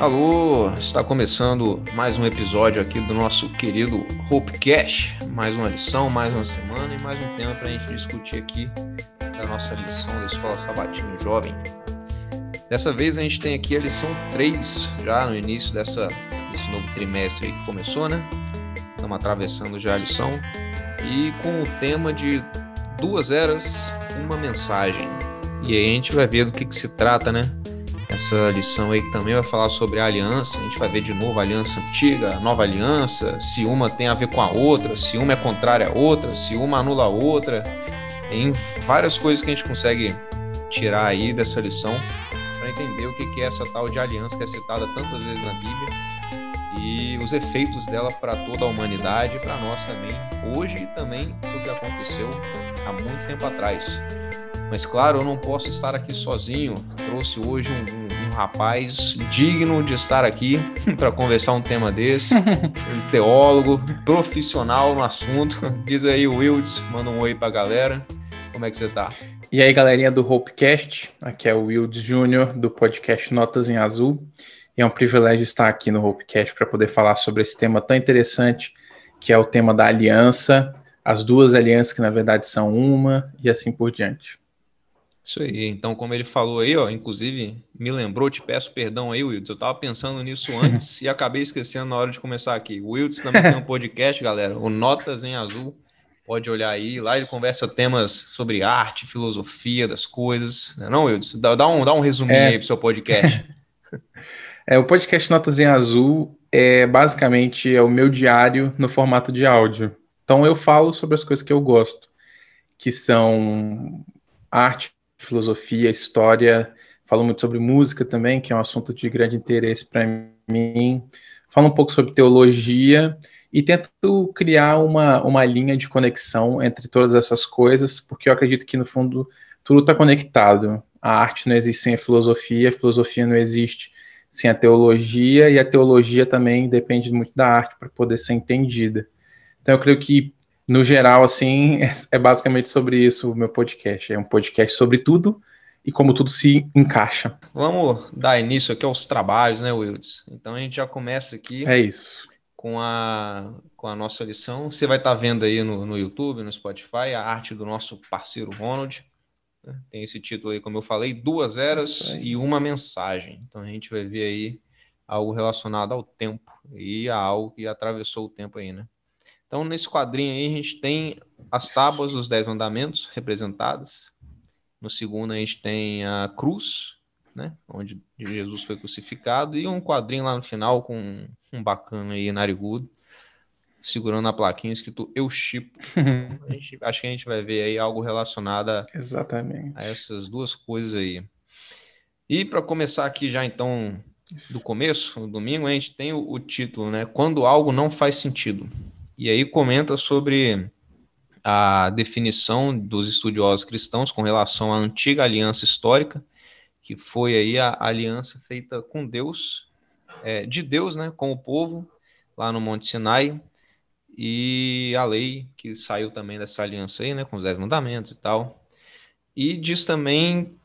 Alô, está começando mais um episódio aqui do nosso querido Hope Cash. Mais uma lição, mais uma semana e mais um tema para a gente discutir aqui da nossa lição da Escola Sabatina Jovem. Dessa vez a gente tem aqui a lição 3, já no início dessa, desse novo trimestre que começou, né? Estamos atravessando já a lição e com o tema de duas eras, uma mensagem. E aí a gente vai ver do que, que se trata, né? Essa lição aí que também vai falar sobre a aliança. A gente vai ver de novo a aliança antiga, a nova aliança, se uma tem a ver com a outra, se uma é contrária à outra, se uma anula a outra. Tem várias coisas que a gente consegue tirar aí dessa lição para entender o que é essa tal de aliança que é citada tantas vezes na Bíblia e os efeitos dela para toda a humanidade, para nós também, hoje e também do que aconteceu há muito tempo atrás. Mas claro, eu não posso estar aqui sozinho. Trouxe hoje um, um, um rapaz digno de estar aqui para conversar um tema desse. um teólogo, profissional no assunto. Diz aí, Wilds, manda um oi para a galera. Como é que você está? E aí, galerinha do Hopecast, aqui é o Wilds Júnior, do podcast Notas em Azul. E é um privilégio estar aqui no Hopecast para poder falar sobre esse tema tão interessante, que é o tema da aliança, as duas alianças que na verdade são uma, e assim por diante. Isso aí. Então, como ele falou aí, ó, inclusive me lembrou, te peço perdão aí, Wilds. Eu tava pensando nisso antes e acabei esquecendo na hora de começar aqui. O Wilds também tem um podcast, galera, o Notas em Azul. Pode olhar aí, lá ele conversa temas sobre arte, filosofia das coisas. Não, é não Wilds? Dá, dá, um, dá um resuminho é... aí pro seu podcast. é, o podcast Notas em Azul é basicamente é o meu diário no formato de áudio. Então eu falo sobre as coisas que eu gosto, que são arte, filosofia, história, falo muito sobre música também, que é um assunto de grande interesse para mim. Falo um pouco sobre teologia e tento criar uma, uma linha de conexão entre todas essas coisas, porque eu acredito que, no fundo, tudo está conectado. A arte não existe sem a filosofia, a filosofia não existe sem a teologia, e a teologia também depende muito da arte para poder ser entendida. Então, eu creio que no geral, assim, é, basicamente sobre isso o meu podcast. É um podcast sobre tudo e como tudo se encaixa. Vamos dar início aqui aos trabalhos, né, Wilds? Então a gente já começa aqui. É isso. Com a, com a nossa lição. Você vai estar vendo aí no, no YouTube, no Spotify, a arte do nosso parceiro Ronald. Né? Tem esse título aí, como eu falei, Duas Eras e Uma Mensagem. Então a gente vai ver aí algo relacionado ao tempo e a algo que atravessou o tempo aí, né? Então, nesse quadrinho aí, a gente tem as tábuas dos Dez Mandamentos representadas. No segundo, a gente tem a cruz, né, onde Jesus foi crucificado, e um quadrinho lá no final com um bacana aí, narigudo, segurando a plaquinha escrito Eu Chipo. gente, acho que a gente vai ver aí algo relacionado a, Exatamente. a essas duas coisas aí. E para começar aqui já então do começo, no domingo, a gente tem o, o título, né? Quando algo não faz sentido. E aí comenta sobre a definição dos estudiosos cristãos com relação à antiga aliança histórica, que foi aí a aliança feita com Deus, é, de Deus, né, com o povo, lá no Monte Sinai, e a lei que saiu também dessa aliança aí, né, com os Dez Mandamentos e tal. E diz também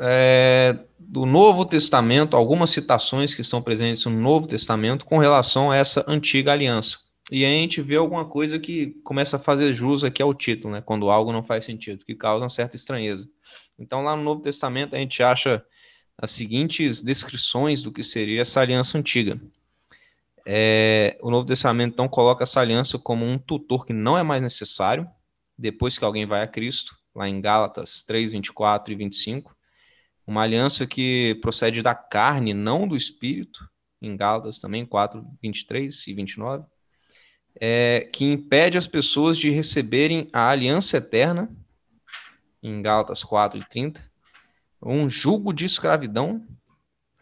é, do Novo Testamento, algumas citações que estão presentes no Novo Testamento com relação a essa antiga aliança. E a gente vê alguma coisa que começa a fazer jus aqui ao título, né? Quando algo não faz sentido, que causa uma certa estranheza. Então, lá no Novo Testamento, a gente acha as seguintes descrições do que seria essa aliança antiga. É, o Novo Testamento, então, coloca essa aliança como um tutor que não é mais necessário depois que alguém vai a Cristo, lá em Gálatas 3, 24 e 25. Uma aliança que procede da carne, não do espírito, em Gálatas também 4, 23 e 29 é, que impede as pessoas de receberem a aliança eterna, em Gálatas 4 e 30, um jugo de escravidão,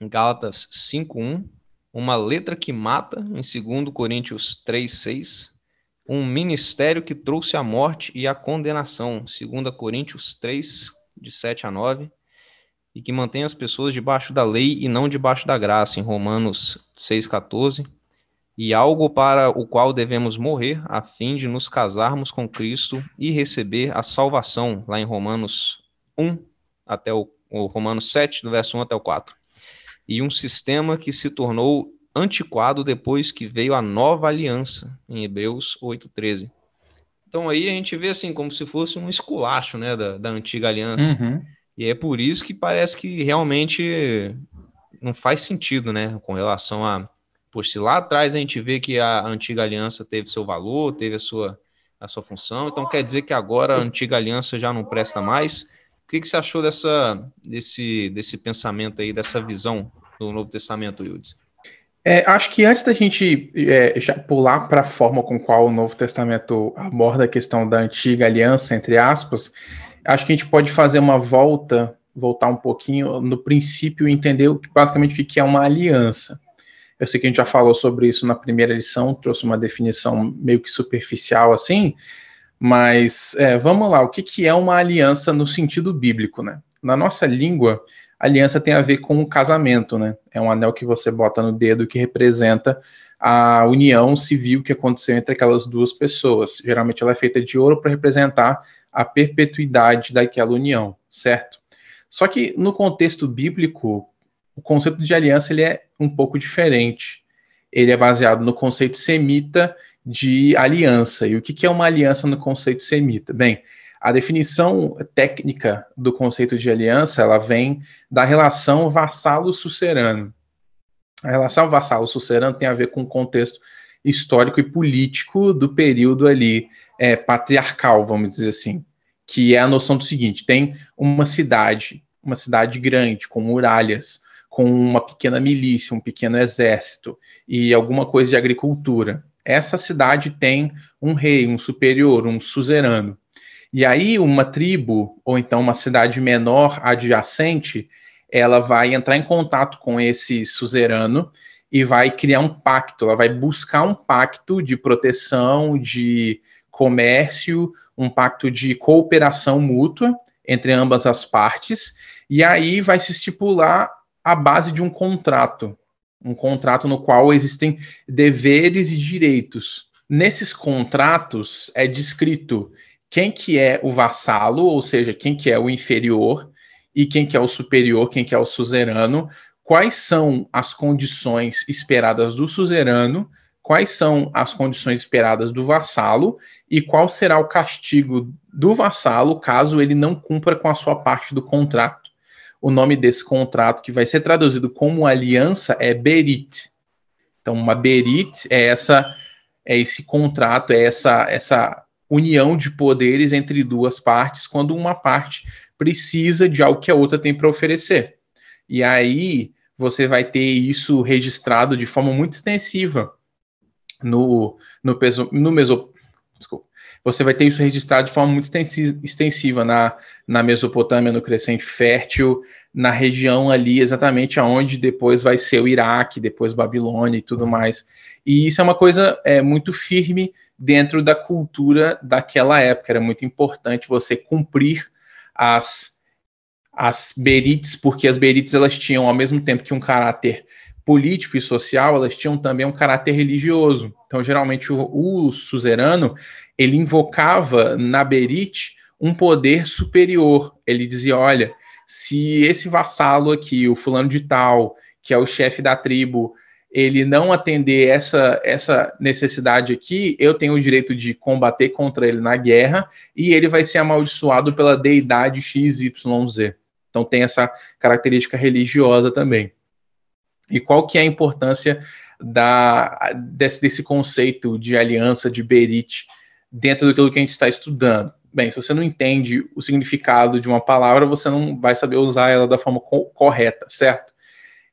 em Gálatas 5.1, uma letra que mata, em 2 Coríntios 3.6, um ministério que trouxe a morte e a condenação, 2 Coríntios 3, de 7 a 9, e que mantém as pessoas debaixo da lei e não debaixo da graça, em Romanos 6,14, e algo para o qual devemos morrer, a fim de nos casarmos com Cristo e receber a salvação, lá em Romanos 1 até o, o Romanos 7, do verso 1 até o 4. e um sistema que se tornou antiquado depois que veio a nova aliança, em Hebreus 8,13. Então aí a gente vê assim como se fosse um esculacho né, da, da antiga aliança. Uhum. E é por isso que parece que realmente não faz sentido, né? Com relação a. Pois se lá atrás a gente vê que a antiga aliança teve seu valor, teve a sua, a sua função, então quer dizer que agora a antiga aliança já não presta mais. O que, que você achou dessa, desse, desse pensamento aí, dessa visão do Novo Testamento, Yudes? É, acho que antes da gente é, já pular para a forma com qual o Novo Testamento aborda a questão da antiga aliança, entre aspas, acho que a gente pode fazer uma volta, voltar um pouquinho no princípio e entender basicamente o que é uma aliança. Eu sei que a gente já falou sobre isso na primeira lição, trouxe uma definição meio que superficial assim, mas é, vamos lá, o que, que é uma aliança no sentido bíblico, né? Na nossa língua, aliança tem a ver com o casamento, né? É um anel que você bota no dedo que representa a união civil que aconteceu entre aquelas duas pessoas. Geralmente ela é feita de ouro para representar a perpetuidade daquela união, certo? Só que no contexto bíblico, o conceito de aliança ele é um pouco diferente. Ele é baseado no conceito semita de aliança. E o que é uma aliança no conceito semita? Bem, a definição técnica do conceito de aliança, ela vem da relação vassalo-sucerano. A relação vassalo-sucerano tem a ver com o contexto histórico e político do período ali é, patriarcal, vamos dizer assim, que é a noção do seguinte: tem uma cidade, uma cidade grande, com muralhas, com uma pequena milícia, um pequeno exército e alguma coisa de agricultura. Essa cidade tem um rei, um superior, um suzerano. E aí, uma tribo, ou então uma cidade menor adjacente, ela vai entrar em contato com esse suzerano e vai criar um pacto, ela vai buscar um pacto de proteção, de comércio, um pacto de cooperação mútua entre ambas as partes, e aí vai se estipular a base de um contrato, um contrato no qual existem deveres e direitos. Nesses contratos é descrito quem que é o vassalo, ou seja, quem que é o inferior, e quem que é o superior, quem que é o suzerano, quais são as condições esperadas do suzerano, quais são as condições esperadas do vassalo e qual será o castigo do vassalo caso ele não cumpra com a sua parte do contrato. O nome desse contrato, que vai ser traduzido como aliança, é berit. Então, uma berit é essa é esse contrato, é essa essa união de poderes entre duas partes quando uma parte precisa de algo que a outra tem para oferecer. E aí você vai ter isso registrado de forma muito extensiva no, no, peso, no meso, desculpa, você vai ter isso registrado de forma muito extensiva na, na Mesopotâmia, no Crescente Fértil, na região ali exatamente aonde depois vai ser o Iraque, depois Babilônia e tudo mais. E isso é uma coisa é, muito firme dentro da cultura daquela época. Era muito importante você cumprir as, as berites, porque as berites elas tinham, ao mesmo tempo que um caráter político e social, elas tinham também um caráter religioso. Então, geralmente, o, o suzerano, ele invocava na berite um poder superior. Ele dizia, olha, se esse vassalo aqui, o fulano de tal, que é o chefe da tribo, ele não atender essa, essa necessidade aqui, eu tenho o direito de combater contra ele na guerra e ele vai ser amaldiçoado pela deidade XYZ. Então tem essa característica religiosa também. E qual que é a importância da, desse, desse conceito de aliança, de Berit, dentro daquilo que a gente está estudando? Bem, se você não entende o significado de uma palavra, você não vai saber usar ela da forma co correta, certo?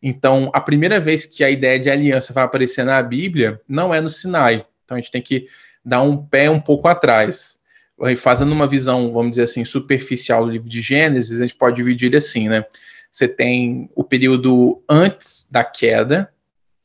Então, a primeira vez que a ideia de aliança vai aparecer na Bíblia não é no Sinai. Então, a gente tem que dar um pé um pouco atrás. Fazendo uma visão, vamos dizer assim, superficial do livro de Gênesis, a gente pode dividir ele assim, né? Você tem o período antes da queda,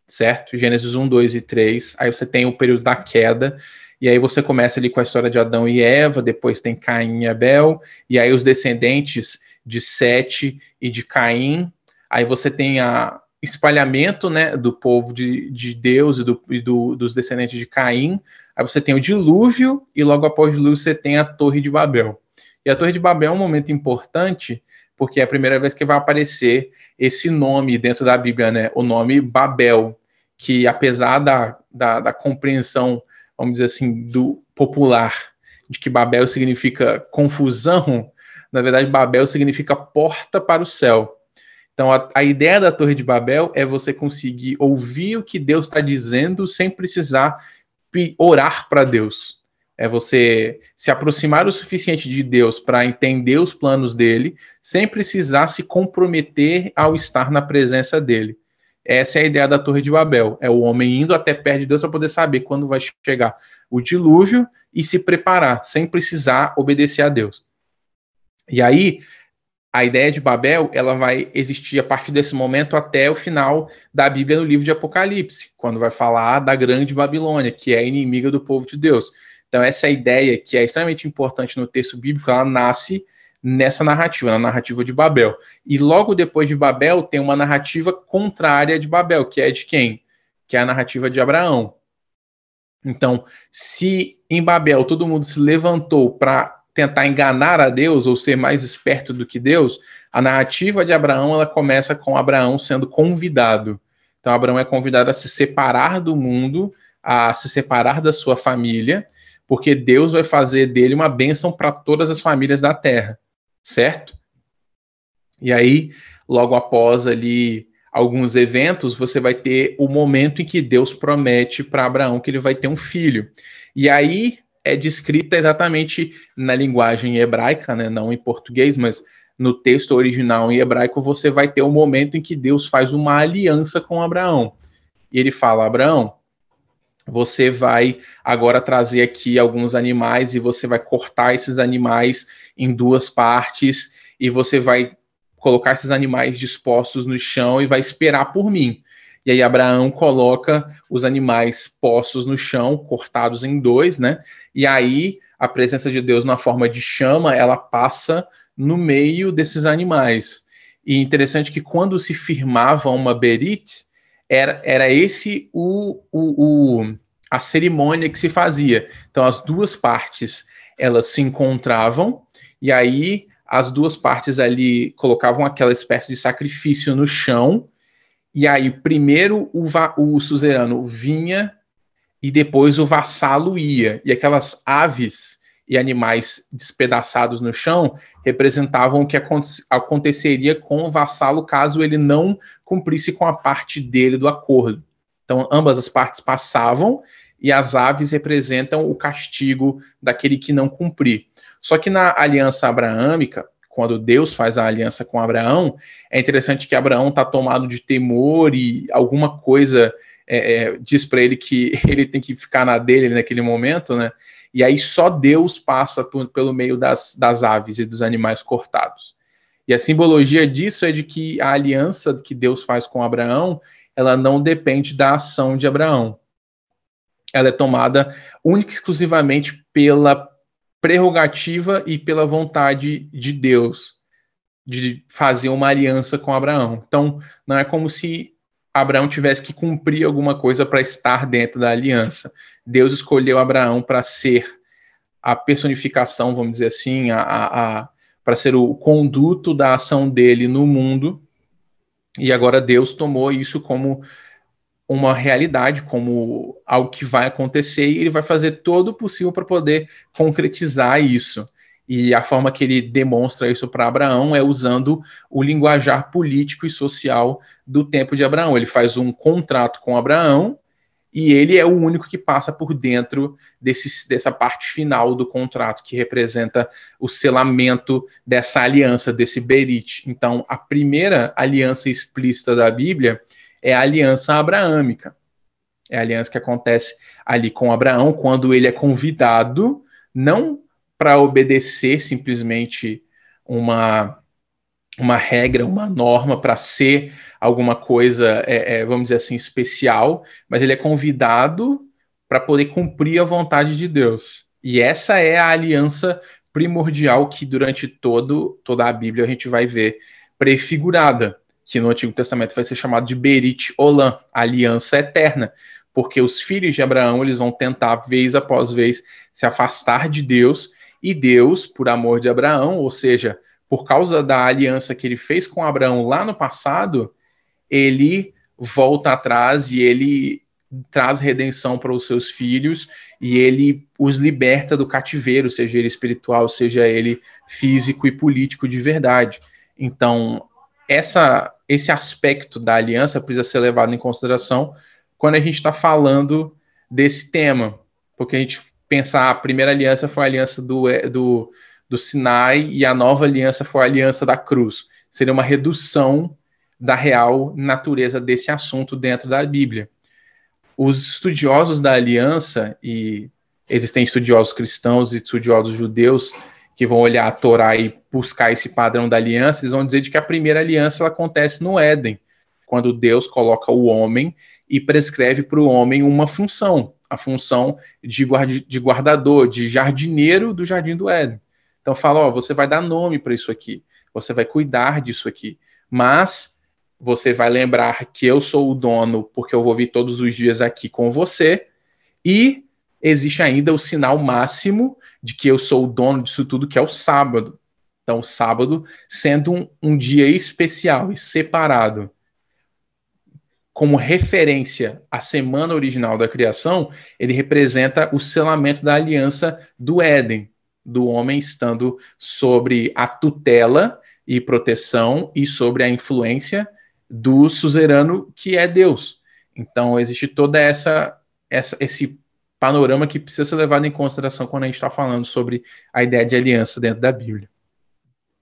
certo? Gênesis 1, 2 e 3. Aí você tem o período da queda, e aí você começa ali com a história de Adão e Eva, depois tem Caim e Abel, e aí os descendentes de Sete e de Caim, Aí você tem a espalhamento né, do povo de, de Deus e, do, e do, dos descendentes de Caim. Aí você tem o dilúvio, e logo após o dilúvio você tem a Torre de Babel. E a Torre de Babel é um momento importante porque é a primeira vez que vai aparecer esse nome dentro da Bíblia, né? O nome Babel, que apesar da, da, da compreensão, vamos dizer assim, do popular, de que Babel significa confusão, na verdade, Babel significa porta para o céu. Então, a, a ideia da Torre de Babel é você conseguir ouvir o que Deus está dizendo sem precisar orar para Deus. É você se aproximar o suficiente de Deus para entender os planos dele, sem precisar se comprometer ao estar na presença dele. Essa é a ideia da Torre de Babel. É o homem indo até perto de Deus para poder saber quando vai chegar o dilúvio e se preparar, sem precisar obedecer a Deus. E aí, a ideia de Babel ela vai existir a partir desse momento até o final da Bíblia no livro de Apocalipse, quando vai falar da grande Babilônia, que é inimiga do povo de Deus. Então, essa ideia que é extremamente importante no texto bíblico, ela nasce nessa narrativa, na narrativa de Babel. E logo depois de Babel, tem uma narrativa contrária de Babel, que é de quem? Que é a narrativa de Abraão. Então, se em Babel todo mundo se levantou para tentar enganar a Deus ou ser mais esperto do que Deus, a narrativa de Abraão ela começa com Abraão sendo convidado. Então Abraão é convidado a se separar do mundo, a se separar da sua família, porque Deus vai fazer dele uma bênção para todas as famílias da terra, certo? E aí, logo após ali alguns eventos, você vai ter o momento em que Deus promete para Abraão que ele vai ter um filho. E aí é descrita exatamente na linguagem hebraica, né, não em português, mas no texto original em hebraico, você vai ter o momento em que Deus faz uma aliança com Abraão. E ele fala: Abraão, você vai agora trazer aqui alguns animais e você vai cortar esses animais em duas partes e você vai colocar esses animais dispostos no chão e vai esperar por mim. E aí Abraão coloca os animais postos no chão, cortados em dois, né? E aí a presença de Deus na forma de chama, ela passa no meio desses animais. E interessante que quando se firmava uma berit, era, era esse o, o, o, a cerimônia que se fazia. Então as duas partes elas se encontravam e aí as duas partes ali colocavam aquela espécie de sacrifício no chão e aí, primeiro o, o suzerano vinha e depois o vassalo ia. E aquelas aves e animais despedaçados no chão representavam o que aconteceria com o vassalo caso ele não cumprisse com a parte dele do acordo. Então, ambas as partes passavam e as aves representam o castigo daquele que não cumprir. Só que na aliança abraâmica, quando Deus faz a aliança com Abraão, é interessante que Abraão está tomado de temor e alguma coisa é, é, diz para ele que ele tem que ficar na dele naquele momento, né? E aí só Deus passa por, pelo meio das, das aves e dos animais cortados. E a simbologia disso é de que a aliança que Deus faz com Abraão, ela não depende da ação de Abraão. Ela é tomada única e exclusivamente pela prerrogativa e pela vontade de Deus de fazer uma aliança com Abraão. Então, não é como se Abraão tivesse que cumprir alguma coisa para estar dentro da aliança. Deus escolheu Abraão para ser a personificação, vamos dizer assim, a, a, a para ser o conduto da ação dele no mundo. E agora Deus tomou isso como uma realidade, como algo que vai acontecer, e ele vai fazer todo o possível para poder concretizar isso. E a forma que ele demonstra isso para Abraão é usando o linguajar político e social do tempo de Abraão. Ele faz um contrato com Abraão e ele é o único que passa por dentro desse, dessa parte final do contrato, que representa o selamento dessa aliança, desse Berit. Então, a primeira aliança explícita da Bíblia é a aliança abraâmica. É a aliança que acontece ali com Abraão, quando ele é convidado, não para obedecer simplesmente uma, uma regra, uma norma, para ser alguma coisa, é, é, vamos dizer assim, especial, mas ele é convidado para poder cumprir a vontade de Deus. E essa é a aliança primordial que durante todo, toda a Bíblia a gente vai ver prefigurada que no Antigo Testamento vai ser chamado de Berit Olam, aliança eterna, porque os filhos de Abraão eles vão tentar vez após vez se afastar de Deus e Deus, por amor de Abraão, ou seja, por causa da aliança que ele fez com Abraão lá no passado, ele volta atrás e ele traz redenção para os seus filhos e ele os liberta do cativeiro, seja ele espiritual, seja ele físico e político de verdade. Então, essa, esse aspecto da aliança precisa ser levado em consideração quando a gente está falando desse tema, porque a gente pensar a primeira aliança foi a aliança do, do, do Sinai e a nova aliança foi a aliança da cruz. Seria uma redução da real natureza desse assunto dentro da Bíblia. Os estudiosos da aliança, e existem estudiosos cristãos e estudiosos judeus que vão olhar a Torá e buscar esse padrão da aliança, eles vão dizer de que a primeira aliança ela acontece no Éden, quando Deus coloca o homem e prescreve para o homem uma função, a função de, guardi, de guardador, de jardineiro do jardim do Éden. Então fala, ó, você vai dar nome para isso aqui, você vai cuidar disso aqui, mas você vai lembrar que eu sou o dono porque eu vou vir todos os dias aqui com você e existe ainda o sinal máximo de que eu sou o dono disso tudo, que é o sábado. Então, o sábado sendo um, um dia especial e separado como referência à semana original da criação, ele representa o selamento da aliança do Éden, do homem estando sobre a tutela e proteção e sobre a influência do suzerano que é Deus. Então existe toda essa, essa esse panorama que precisa ser levado em consideração quando a gente está falando sobre a ideia de aliança dentro da Bíblia.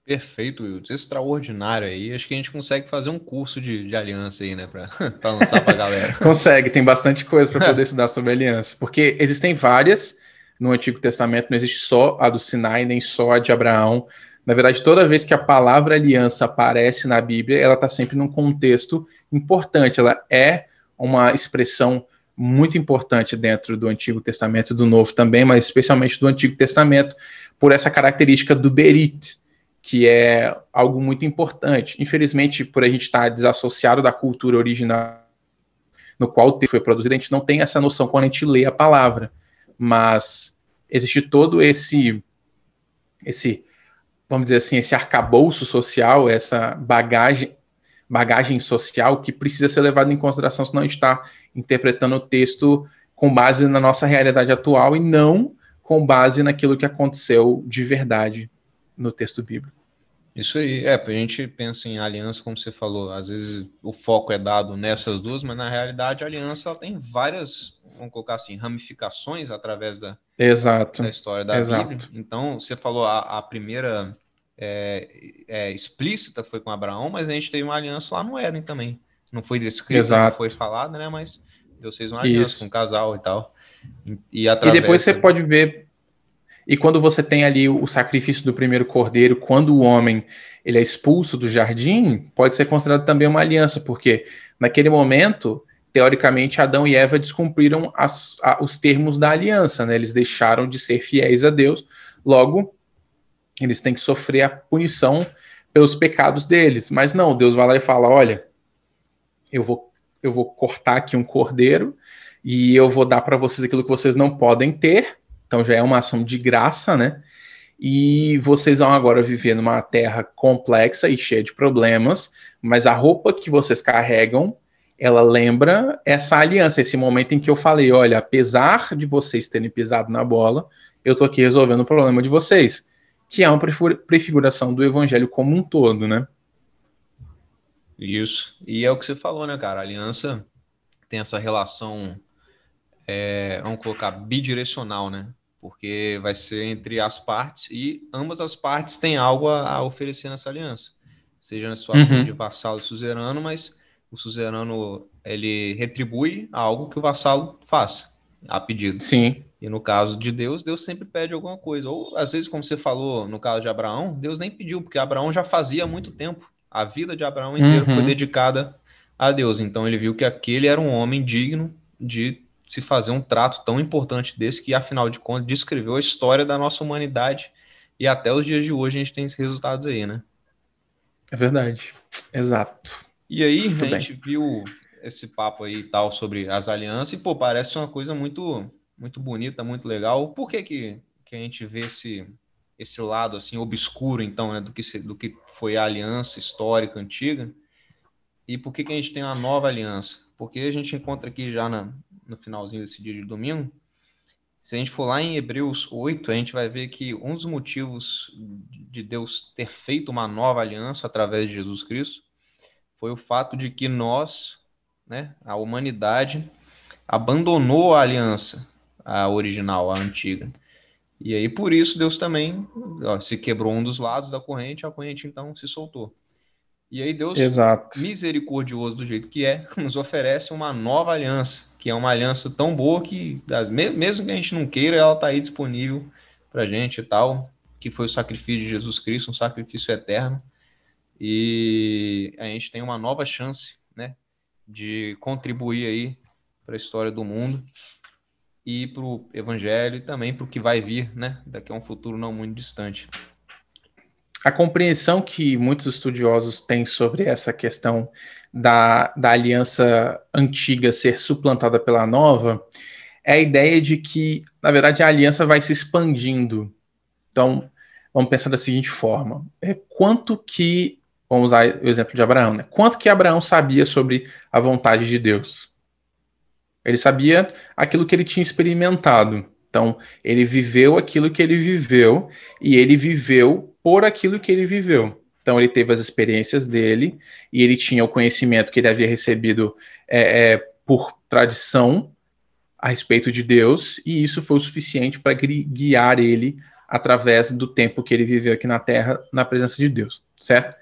Perfeito, Wilds. Extraordinário aí. Acho que a gente consegue fazer um curso de, de aliança aí, né? Para lançar para a galera. consegue, tem bastante coisa para poder estudar sobre aliança. Porque existem várias no Antigo Testamento, não existe só a do Sinai, nem só a de Abraão. Na verdade, toda vez que a palavra aliança aparece na Bíblia, ela está sempre num contexto importante. Ela é uma expressão muito importante dentro do Antigo Testamento e do Novo também, mas especialmente do Antigo Testamento, por essa característica do Berit, que é algo muito importante. Infelizmente, por a gente estar desassociado da cultura original no qual o texto foi produzido, a gente não tem essa noção quando a gente lê a palavra. Mas existe todo esse esse vamos dizer assim, esse arcabouço social, essa bagagem bagagem social que precisa ser levado em consideração, senão a gente está interpretando o texto com base na nossa realidade atual e não com base naquilo que aconteceu de verdade no texto bíblico. Isso aí, é, a gente pensa em aliança, como você falou, às vezes o foco é dado nessas duas, mas na realidade a aliança tem várias, vamos colocar assim, ramificações através da, Exato. da história da Exato. Bíblia. Então, você falou a, a primeira é, é, explícita foi com Abraão, mas a gente teve uma aliança lá no Éden também. Não foi descrito, Exato. não foi falado, né? Mas Deus fez uma aliança Isso. com um casal e tal. E, e, E através depois você pode ver. E quando você tem ali o sacrifício do primeiro cordeiro, quando o homem ele é expulso do jardim, pode ser considerado também uma aliança, porque naquele momento, teoricamente, Adão e Eva descumpriram as, a, os termos da aliança, né? Eles deixaram de ser fiéis a Deus, logo eles têm que sofrer a punição pelos pecados deles. Mas não, Deus vai lá e fala: olha, eu vou, eu vou cortar aqui um cordeiro e eu vou dar para vocês aquilo que vocês não podem ter. Então já é uma ação de graça, né? E vocês vão agora viver numa terra complexa e cheia de problemas, mas a roupa que vocês carregam, ela lembra essa aliança, esse momento em que eu falei, olha, apesar de vocês terem pisado na bola, eu tô aqui resolvendo o problema de vocês, que é uma prefiguração do evangelho como um todo, né? Isso. E é o que você falou, né, cara? A aliança tem essa relação, é, vamos colocar, bidirecional, né? Porque vai ser entre as partes e ambas as partes têm algo a, a oferecer nessa aliança. Seja na situação Uhum. de vassalo e suzerano, mas o suzerano ele retribui algo que o vassalo faz, a pedido. Sim, E no caso de Deus, Deus sempre pede alguma coisa. Ou às vezes, como você falou no caso de Abraão, Deus nem pediu, porque Abraão já fazia muito tempo. A vida de Abraão inteira Uhum. foi dedicada a Deus. Então ele viu que aquele era um homem digno de se fazer um trato tão importante desse, que afinal de contas descreveu a história da nossa humanidade. E até os dias de hoje a gente tem esses resultados aí, né? é verdade. Exato. E aí, Muito a bem. gente viu esse papo aí e tal sobre as alianças, e pô, parece uma coisa muito, muito bonita, muito legal. Por que que, que a gente vê esse, esse lado assim obscuro, então, né, do que, do que foi a aliança histórica antiga. E por que, que a gente tem uma nova aliança? Porque a gente encontra aqui já na, no finalzinho desse dia de domingo, se a gente for lá em Hebreus 8, a gente vai ver que um dos motivos de Deus ter feito uma nova aliança através de Jesus Cristo foi o fato de que nós, né, a humanidade, abandonou a aliança, a original, a antiga. E aí, por isso, Deus também ó, se quebrou um dos lados da corrente, a corrente então se soltou. E aí, Deus, Exato. misericordioso do jeito que é, nos oferece uma nova aliança, que é uma aliança tão boa que, mesmo que a gente não queira, ela está aí disponível para gente e tal, que foi o sacrifício de Jesus Cristo, um sacrifício eterno. E a gente tem uma nova chance, né, de contribuir aí para a história do mundo e para o evangelho e também para o que vai vir, né? Daqui a um futuro não muito distante. A compreensão que muitos estudiosos têm sobre essa questão da, da aliança antiga ser suplantada pela nova é a ideia de que, na verdade, a aliança vai se expandindo. Então, vamos pensar da seguinte forma: é quanto que, vamos usar o exemplo de Abraão, né? Quanto que Abraão sabia sobre a vontade de Deus? Ele sabia aquilo que ele tinha experimentado. Então, ele viveu aquilo que ele viveu e ele viveu por aquilo que ele viveu. Então, ele teve as experiências dele e ele tinha o conhecimento que ele havia recebido é, é, por tradição a respeito de Deus, e isso foi o suficiente para guiar ele através do tempo que ele viveu aqui na Terra, na presença de Deus, certo?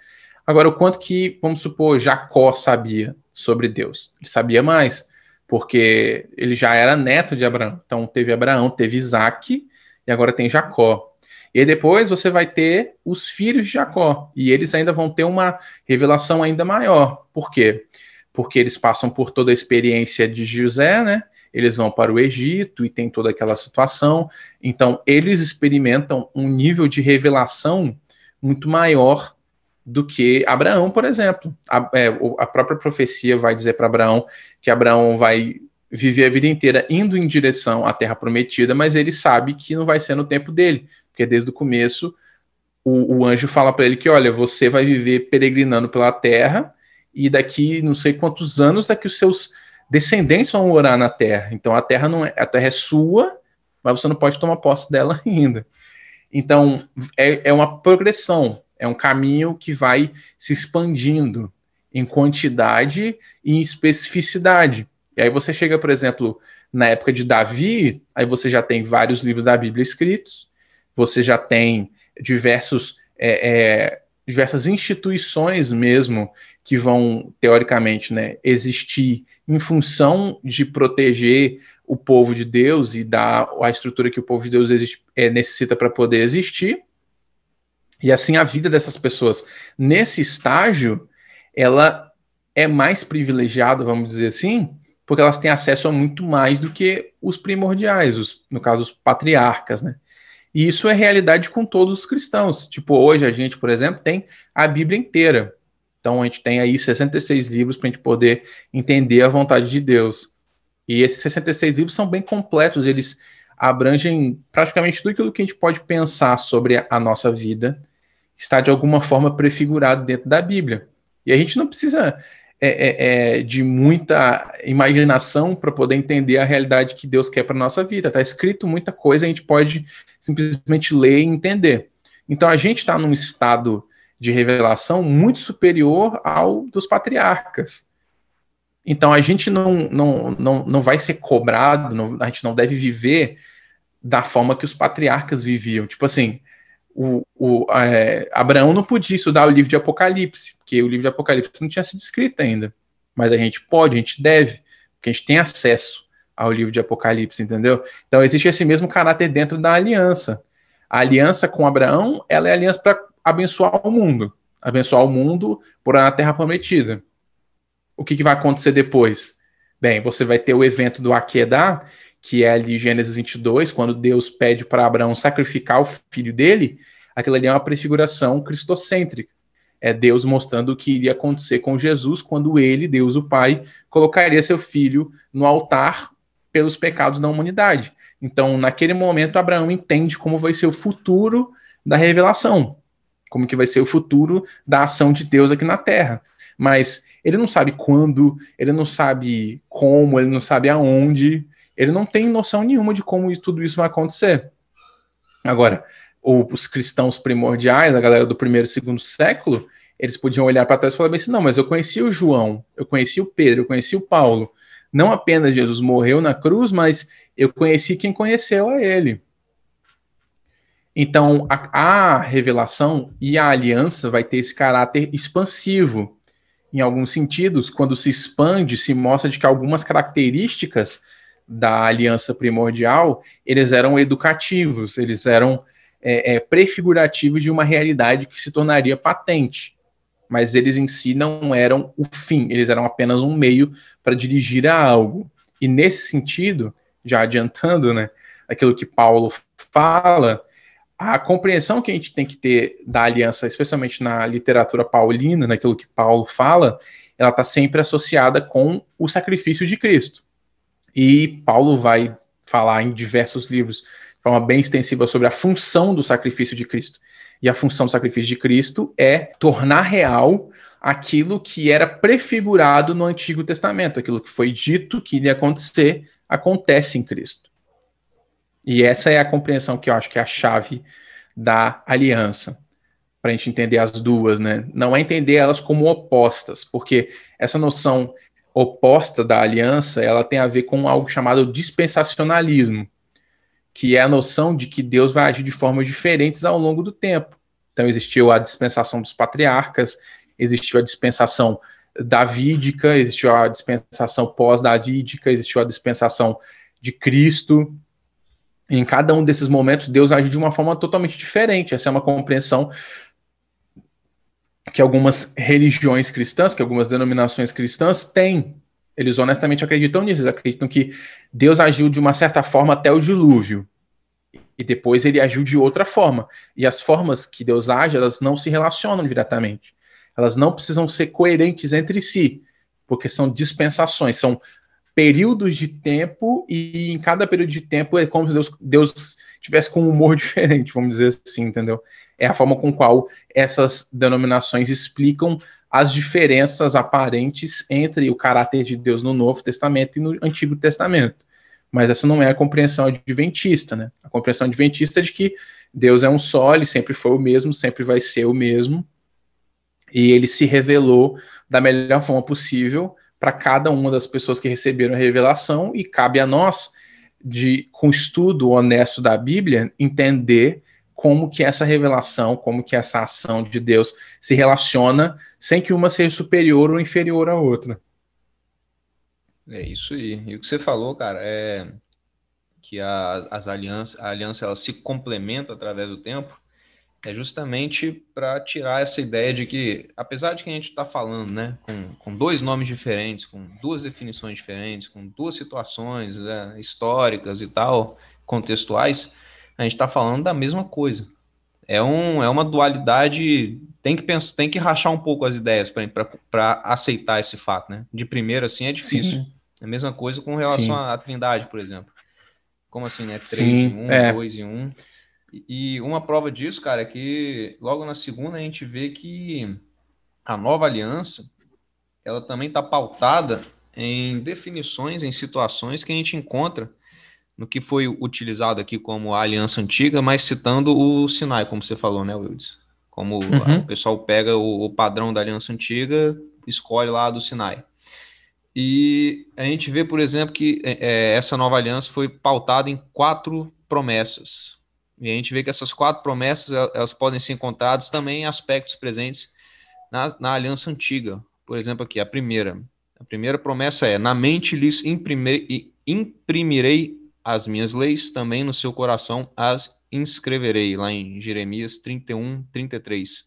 Agora, o quanto que, vamos supor, Jacó sabia sobre Deus? Ele sabia mais porque ele já era neto de Abraão. Então teve Abraão, teve Isaac e agora tem Jacó. E depois você vai ter os filhos de Jacó, e eles ainda vão ter uma revelação ainda maior. Por quê? Porque eles passam por toda a experiência de José, né? Eles vão para o Egito e tem toda aquela situação. Então, eles experimentam um nível de revelação muito maior do que Abraão, por exemplo. A, é, a própria profecia vai dizer para Abraão que Abraão vai viver a vida inteira indo em direção à terra prometida, mas ele sabe que não vai ser no tempo dele, porque desde o começo o, o anjo fala para ele que, olha, você vai viver peregrinando pela terra e daqui não sei quantos anos daqui os seus descendentes vão morar na terra. Então a terra não é, a terra é sua, mas você não pode tomar posse dela ainda. Então é, é uma progressão. É um caminho que vai se expandindo em quantidade e em especificidade. E aí você chega, por exemplo, na época de Davi, aí você já tem vários livros da Bíblia escritos, você já tem diversos, é, é, diversas instituições mesmo que vão, teoricamente, né, existir em função de proteger o povo de Deus e dar a estrutura que o povo de Deus existe, é, necessita para poder existir. E assim a vida dessas pessoas nesse estágio, ela é mais privilegiada, vamos dizer assim, porque elas têm acesso a muito mais do que os primordiais, os, no caso os patriarcas, né? E isso é realidade com todos os cristãos. Tipo, hoje a gente, por exemplo, tem a Bíblia inteira. Então a gente tem aí 66 livros para a gente poder entender a vontade de Deus. E esses 66 livros são bem completos, eles abrangem praticamente tudo aquilo que a gente pode pensar sobre a nossa vida, está de alguma forma prefigurado dentro da Bíblia. E a gente não precisa é, é, é, de muita imaginação para poder entender a realidade que Deus quer para nossa vida. Está escrito muita coisa, a gente pode simplesmente ler e entender. Então a gente está num estado de revelação muito superior ao dos patriarcas. Então a gente não, não, não, não vai ser cobrado, não, a gente não deve viver da forma que os patriarcas viviam. Tipo assim, o, o é, Abraão não podia estudar o livro de Apocalipse, porque o livro de Apocalipse não tinha sido escrito ainda. Mas a gente pode, a gente deve, porque a gente tem acesso ao livro de Apocalipse, entendeu? Então existe esse mesmo caráter dentro da aliança. A aliança com Abraão, ela é aliança para abençoar o mundo, abençoar o mundo por a terra prometida o que, que vai acontecer depois? Bem, você vai ter o evento do Aquedá, que é ali Gênesis 22, quando Deus pede para Abraão sacrificar o filho dele, aquilo ali é uma prefiguração cristocêntrica. É Deus mostrando o que iria acontecer com Jesus quando ele, Deus o Pai, colocaria seu filho no altar pelos pecados da humanidade. Então, naquele momento, Abraão entende como vai ser o futuro da revelação, como que vai ser o futuro da ação de Deus aqui na Terra. Mas ele não sabe quando, ele não sabe como, ele não sabe aonde, ele não tem noção nenhuma de como tudo isso vai acontecer. Agora, os cristãos primordiais, a galera do primeiro e segundo século, eles podiam olhar para trás e falar assim: não, mas eu conheci o João, eu conheci o Pedro, eu conheci o Paulo. Não apenas Jesus morreu na cruz, mas eu conheci quem conheceu a ele. Então, a, a, revelação e a aliança vai ter esse caráter expansivo. Em alguns sentidos, quando se expande, se mostra de que algumas características da aliança primordial, eles eram educativos, eles eram é, é, prefigurativos de uma realidade que se tornaria patente. Mas eles em si não eram o fim, eles eram apenas um meio para dirigir a algo. E nesse sentido, já adiantando, né, aquilo que Paulo fala, a compreensão que a gente tem que ter da aliança, especialmente na literatura paulina, naquilo que Paulo fala, ela está sempre associada com o sacrifício de Cristo. E Paulo vai falar em diversos livros de forma bem extensiva sobre a função do sacrifício de Cristo. E a função do sacrifício de Cristo é tornar real aquilo que era prefigurado no Antigo Testamento, aquilo que foi dito que iria acontecer, acontece em Cristo. E essa é a compreensão que eu acho que é a chave da aliança, para a gente entender as duas, né? Não é entender elas como opostas, porque essa noção oposta da aliança, ela tem a ver com algo chamado dispensacionalismo, que é a noção de que Deus vai agir de formas diferentes ao longo do tempo. Então existiu a dispensação dos patriarcas, existiu a dispensação davídica, existiu a dispensação pós-davídica, existiu a dispensação de Cristo. Em cada um desses momentos, Deus age de uma forma totalmente diferente. Essa é uma compreensão que algumas religiões cristãs, que algumas denominações cristãs têm. Eles honestamente acreditam nisso, eles acreditam que Deus agiu de uma certa forma até o dilúvio. E depois ele agiu de outra forma. E as formas que Deus age, elas não se relacionam diretamente. Elas não precisam ser coerentes entre si, porque são dispensações, são períodos de tempo, e em cada período de tempo é como se Deus, Deus tivesse com um humor diferente, vamos dizer assim, entendeu? É a forma com qual essas denominações explicam as diferenças aparentes entre o caráter de Deus no Novo Testamento e no Antigo Testamento. Mas essa não é a compreensão adventista, né? A compreensão adventista é de que Deus é um só, ele sempre foi o mesmo, sempre vai ser o mesmo, e ele se revelou da melhor forma possível para cada uma das pessoas que receberam a revelação, e cabe a nós, de, com estudo honesto da Bíblia, entender como que essa revelação, como que essa ação de Deus se relaciona sem que uma seja superior ou inferior à outra. É isso aí. E o que você falou, cara, é que a, as alianças, a aliança ela se complementa através do tempo, é justamente para tirar essa ideia de que, apesar de que a gente está falando, né, com, com dois nomes diferentes, com duas definições diferentes, com duas situações né, históricas e tal, contextuais, a gente está falando da mesma coisa. É, um, é uma dualidade. Tem que pensar, tem que rachar um pouco as ideias para aceitar esse fato, né? De primeira, assim, é difícil. Sim. É a mesma coisa com relação à Trindade, por exemplo. Como assim, né? Três em um, é. dois em um. E uma prova disso, cara, é que logo na segunda a gente vê que a nova aliança ela também está pautada em definições, em situações que a gente encontra no que foi utilizado aqui como a aliança antiga, mas citando o Sinai, como você falou, né, Wildes? Como uhum. o pessoal pega o, o, padrão da aliança antiga, escolhe lá do Sinai. E a gente vê, por exemplo, que é, é, essa nova aliança foi pautada em quatro promessas. E a gente vê que essas quatro promessas elas podem ser encontradas também em aspectos presentes na, na aliança antiga. Por exemplo, aqui, a primeira. A primeira promessa é: Na mente lhes imprimirei as minhas leis, também no seu coração as inscreverei, lá em Jeremias 31, 33.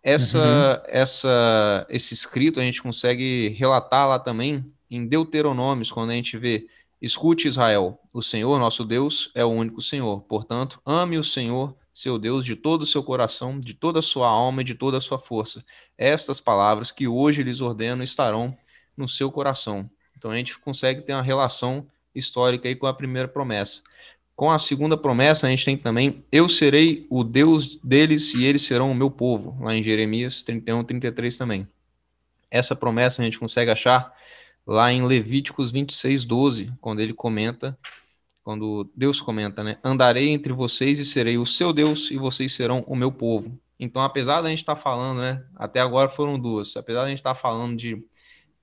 Essa, uhum. essa, esse escrito a gente consegue relatar lá também em Deuteronômios, quando a gente vê Escute Israel, o Senhor nosso Deus é o único Senhor. Portanto, ame o Senhor, seu Deus, de todo o seu coração, de toda a sua alma e de toda a sua força. Estas palavras que hoje lhes ordeno estarão no seu coração. Então a gente consegue ter uma relação histórica aí com a primeira promessa. Com a segunda promessa, a gente tem também: Eu serei o Deus deles e eles serão o meu povo, lá em Jeremias 31, 33 também. Essa promessa a gente consegue achar lá em Levíticos 26, 12, quando ele comenta, quando Deus comenta, né? Andarei entre vocês e serei o seu Deus e vocês serão o meu povo. Então, apesar da gente estar tá falando, né? Até agora foram duas, apesar da gente estar tá falando de,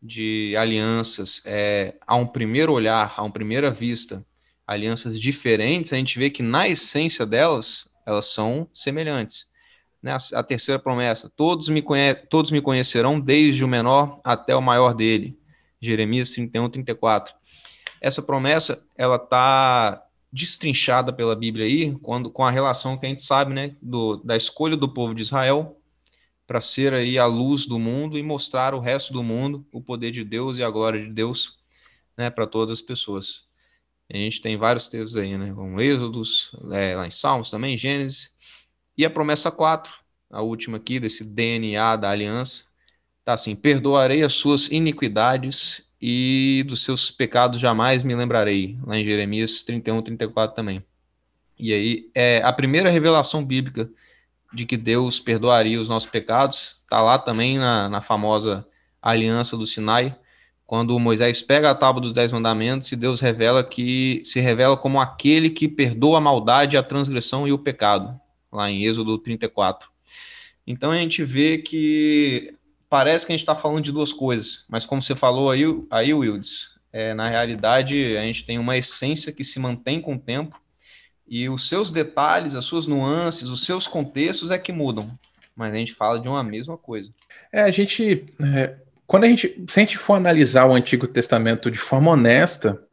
de alianças, é, a um primeiro olhar, a uma primeira vista, alianças diferentes, a gente vê que na essência delas, elas são semelhantes. Né? A, a terceira promessa, todos me, conhe todos me conhecerão, desde o menor até o maior dele. Jeremias 31, 34. Essa promessa, ela está destrinchada pela Bíblia aí, quando, com a relação que a gente sabe, né, do, da escolha do povo de Israel para ser aí a luz do mundo e mostrar o resto do mundo o poder de Deus e a glória de Deus, né, para todas as pessoas. A gente tem vários textos aí, né? Como Êxodos, é, lá em Salmos também, Gênesis. E a promessa 4, a última aqui, desse DNA da aliança, tá assim: perdoarei as suas iniquidades e dos seus pecados jamais me lembrarei. Lá em Jeremias 31, 34 também. E aí, é a primeira revelação bíblica de que Deus perdoaria os nossos pecados, tá lá também na, na famosa aliança do Sinai quando Moisés pega a tábua dos dez mandamentos e Deus revela que se revela como aquele que perdoa a maldade, a transgressão e o pecado, lá em Êxodo 34. Então a gente vê que parece que a gente está falando de duas coisas, mas como você falou aí, aí Wildes, é, na realidade a gente tem uma essência que se mantém com o tempo e os seus detalhes, as suas nuances, os seus contextos é que mudam, mas a gente fala de uma mesma coisa. É, a gente é quando a gente, se a gente for analisar o Antigo Testamento de forma honesta,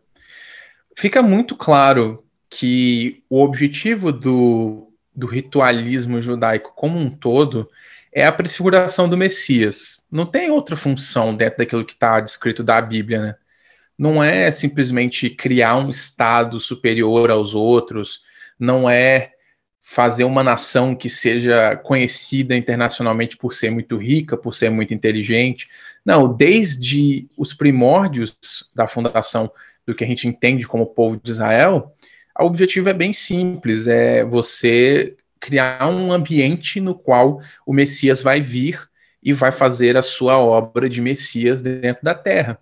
fica muito claro que o objetivo do, do ritualismo judaico como um todo é a prefiguração do Messias. Não tem outra função dentro daquilo que está descrito da Bíblia, né? Não é simplesmente criar um estado superior aos outros, não é fazer uma nação que seja conhecida internacionalmente por ser muito rica, por ser muito inteligente. Não, desde os primórdios da fundação do que a gente entende como povo de Israel, o objetivo é bem simples, é você criar um ambiente no qual o Messias vai vir e vai fazer a sua obra de Messias dentro da terra.